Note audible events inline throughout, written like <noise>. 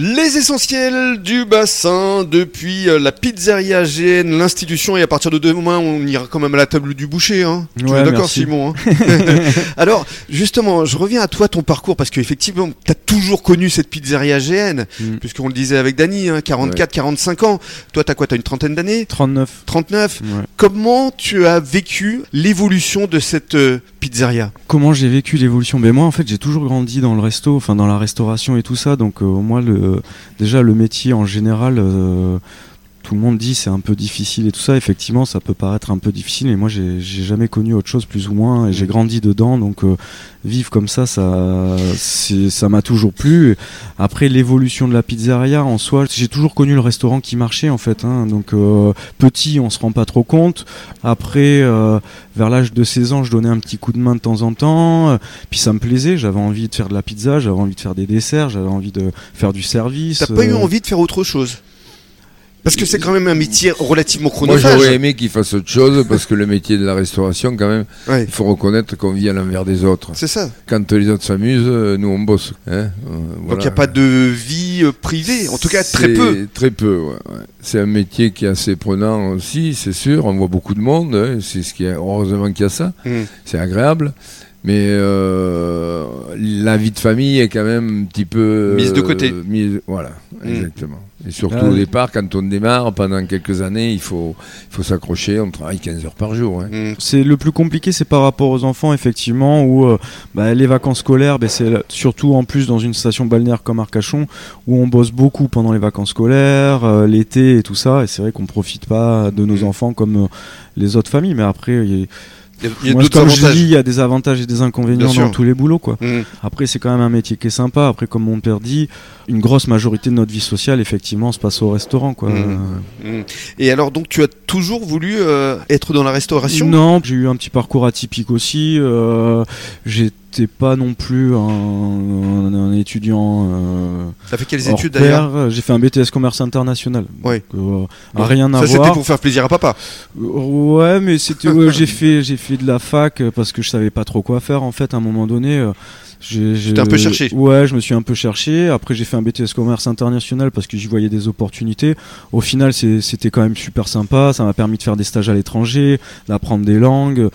Les essentiels du bassin depuis euh, la pizzeria GN, l'institution, et à partir de demain, on ira quand même à la table du boucher. Hein. Tu Ouais, d'accord. Simon hein <laughs> <laughs> Alors, justement, je reviens à toi, ton parcours, parce qu'effectivement, tu as toujours connu cette pizzeria GN, Mm. puisqu'on le disait avec Dany, hein, 44, 45 ans. Toi, t'as quoi T'as une trentaine d'années? 39. 39 Ouais. Comment tu as vécu l'évolution de cette euh, pizzeria. Comment j'ai vécu l'évolution? Ben moi en fait j'ai toujours grandi dans le resto, enfin dans la restauration et tout ça, donc euh, moi déjà le métier en général, euh, tout le monde dit c'est un peu difficile et tout ça. Effectivement ça peut paraître un peu difficile, mais moi j'ai jamais connu autre chose plus ou moins et j'ai grandi dedans, donc euh, vivre comme ça ça m'a toujours plu. Après l'évolution de la pizzeria en soi, j'ai toujours connu le restaurant qui marchait en fait, hein, donc euh, petit on se rend pas trop compte. Après euh, vers l'âge de 16 ans, je donnais un petit coup de main de temps en temps. euh, Puis ça me plaisait. J'avais envie de faire de la pizza, j'avais envie de faire des desserts, j'avais envie de faire du service. T'as pas eu envie de faire autre chose? Parce que c'est quand même un métier relativement Moi, chronophage. j'aurais aimé qu'il fasse autre chose parce que le métier de la restauration, quand même, Ouais, il faut reconnaître qu'on vit à l'envers des autres. c'est ça. Quand les autres s'amusent, euh, nous on bosse. hein, euh, Donc il n'y a pas de vie euh, privée, en tout cas très peu. Très peu, ouais. C'est un métier qui est assez prenant aussi, c'est sûr. On voit beaucoup de monde. hein, C'est ce qui est heureusement qu'il y a ça. Mm. C'est agréable. Mais euh, la vie de famille est quand même un petit peu Mise de côté. euh, mise- voilà, Mm. exactement. Et surtout Ah au départ, quand on démarre, pendant quelques années, il faut, il faut s'accrocher. On travaille 15 heures par jour. hein. Mm. C'est le plus compliqué, c'est par rapport aux enfants, effectivement, où euh, bah, les vacances scolaires, bah, c'est surtout en plus dans une station balnéaire comme Arcachon, où on bosse beaucoup pendant les vacances scolaires, euh, l'été et tout ça. Et c'est vrai qu'on profite pas de nos Mm. enfants comme euh, les autres familles, mais après, il y a, moi, comme je avantages. dis, il y a des avantages et des inconvénients dans tous les boulots, quoi. Mm. Après, c'est quand même un métier qui est sympa. Après, comme mon père dit, une grosse majorité de notre vie sociale, effectivement, se passe au restaurant, quoi. Mhm. Euh, Mm. Et alors donc tu as toujours voulu euh, être dans la restauration? Non, j'ai eu un petit parcours atypique aussi. Euh, J'étais pas non plus un, un- un étudiant. Euh, T'as fait quelles études d'ailleurs? J'ai fait un BTS commerce international. Ouais. Donc, euh, Ouais. rien à Ça c'était voir. pour faire plaisir à papa. Euh, Ouais, mais c'était. ouais, j'ai fait, j'ai fait de la fac parce que je savais pas trop quoi faire en fait. À un moment donné. euh, j'ai- t'es un peu cherché. Ouais, je me suis un peu cherché. Après, j'ai fait un BTS commerce international parce que j'y voyais des opportunités. Au final, c'était quand même super sympa. Ça m'a permis de faire des stages à l'étranger, d'apprendre des langues.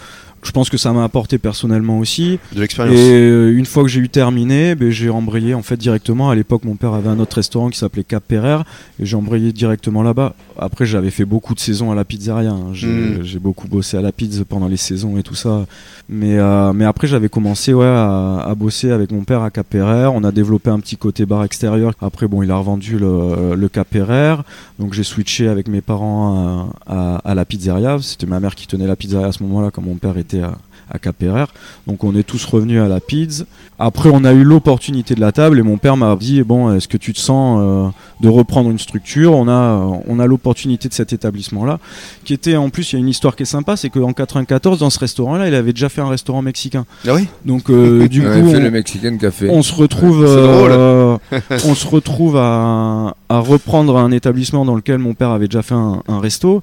Je pense que ça m'a apporté personnellement aussi. De Et l'expérience. euh, une fois que j'ai eu terminé, ben, j'ai embrayé en fait directement. À l'époque, mon père avait un autre restaurant qui s'appelait Cap Pereire et j'ai embrayé directement là-bas. Après, j'avais fait beaucoup de saisons à la pizzeria. hein. J'ai Mm. j'ai beaucoup bossé à la pizza pendant les saisons et tout ça. Mais, euh, mais après, j'avais commencé ouais, à, à bosser avec mon père à Cap Pereire. On a développé un petit côté bar extérieur. Après, bon, il a revendu le, le Cap Pereire. Donc, j'ai switché avec mes parents à, à- à la pizzeria. C'était ma mère qui tenait la pizzeria à ce moment-là, quand mon père était à, à. Donc on est tous revenus à la pizza. Après on a eu l'opportunité de la table et mon père m'a dit bon est-ce que tu te sens euh, de reprendre une structure? On a on a l'opportunité de cet établissement là qui était en plus il y a une histoire qui est sympa c'est qu'en 94 dans ce restaurant là il avait déjà fait un restaurant mexicain. Ah oui? Donc euh, <laughs> du on coup le Mexican Café. on se retrouve, Ouais, euh, <laughs> on se retrouve à, à reprendre un établissement dans lequel mon père avait déjà fait un, un resto.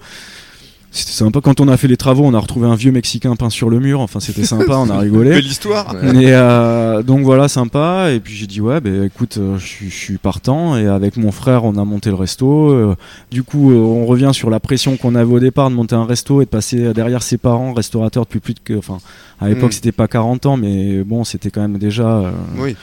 C'était sympa. Quand on a fait les travaux, on a retrouvé un vieux mexicain peint sur le mur. Enfin, c'était sympa, on a rigolé. Belle histoire. Et euh, donc voilà, sympa. Et puis j'ai dit ouais, ben écoute, euh, je suis- partant. Et avec mon frère, on a monté le resto. Euh, du coup, euh, on revient sur la pression qu'on avait au départ de monter un resto et de passer derrière ses parents, restaurateurs depuis plus de que, enfin, à l'époque Mm. c'était pas 40 ans, mais bon, c'était quand même déjà. euh, Oui.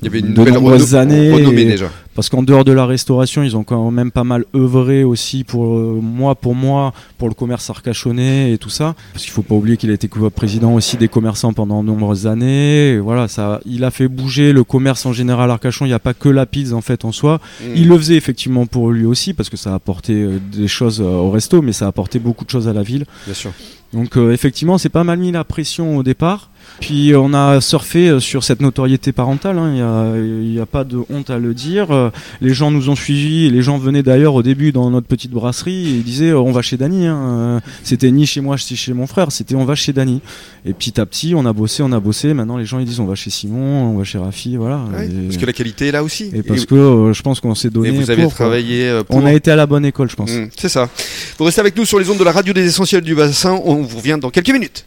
Il y avait une de nouvelle nombreuses années. renommée et- déjà. Parce qu'en dehors de la restauration, ils ont quand même pas mal œuvré aussi pour euh, moi, pour moi, pour le commerce arcachonnais et tout ça. Parce qu'il faut pas oublier qu'il a été président aussi des commerçants pendant de nombreuses années. Et voilà, ça, il a fait bouger le commerce en général Arcachon. Il n'y a pas que la pizza en fait en soi. Mm. Il le faisait effectivement pour lui aussi parce que ça a apporté euh, des choses euh, au resto, mais ça a apporté beaucoup de choses à la ville. Bien sûr. Donc euh, effectivement, c'est pas mal mis la pression au départ. Puis on a surfé euh, sur cette notoriété parentale, hein. il n'y a, a pas de honte à le dire. Euh, Les gens nous ont suivis, les gens venaient d'ailleurs au début dans notre petite brasserie et ils disaient euh, on va chez Dany. hein. Euh, C'était ni chez moi, ni chez mon frère, c'était on va chez Dany. Et petit à petit, on a bossé, on a bossé. Maintenant, les gens ils disent on va chez Simon, on va chez Rafi, voilà. Ouais, et, Parce que la qualité est là aussi. et parce que euh, je pense qu'on s'est donné. et vous avez pour, travaillé euh, pour. On a été à la bonne école, je pense. Mm, C'est ça. Vous restez avec nous sur les ondes de la radio des essentiels du bassin. On vous revient dans quelques minutes.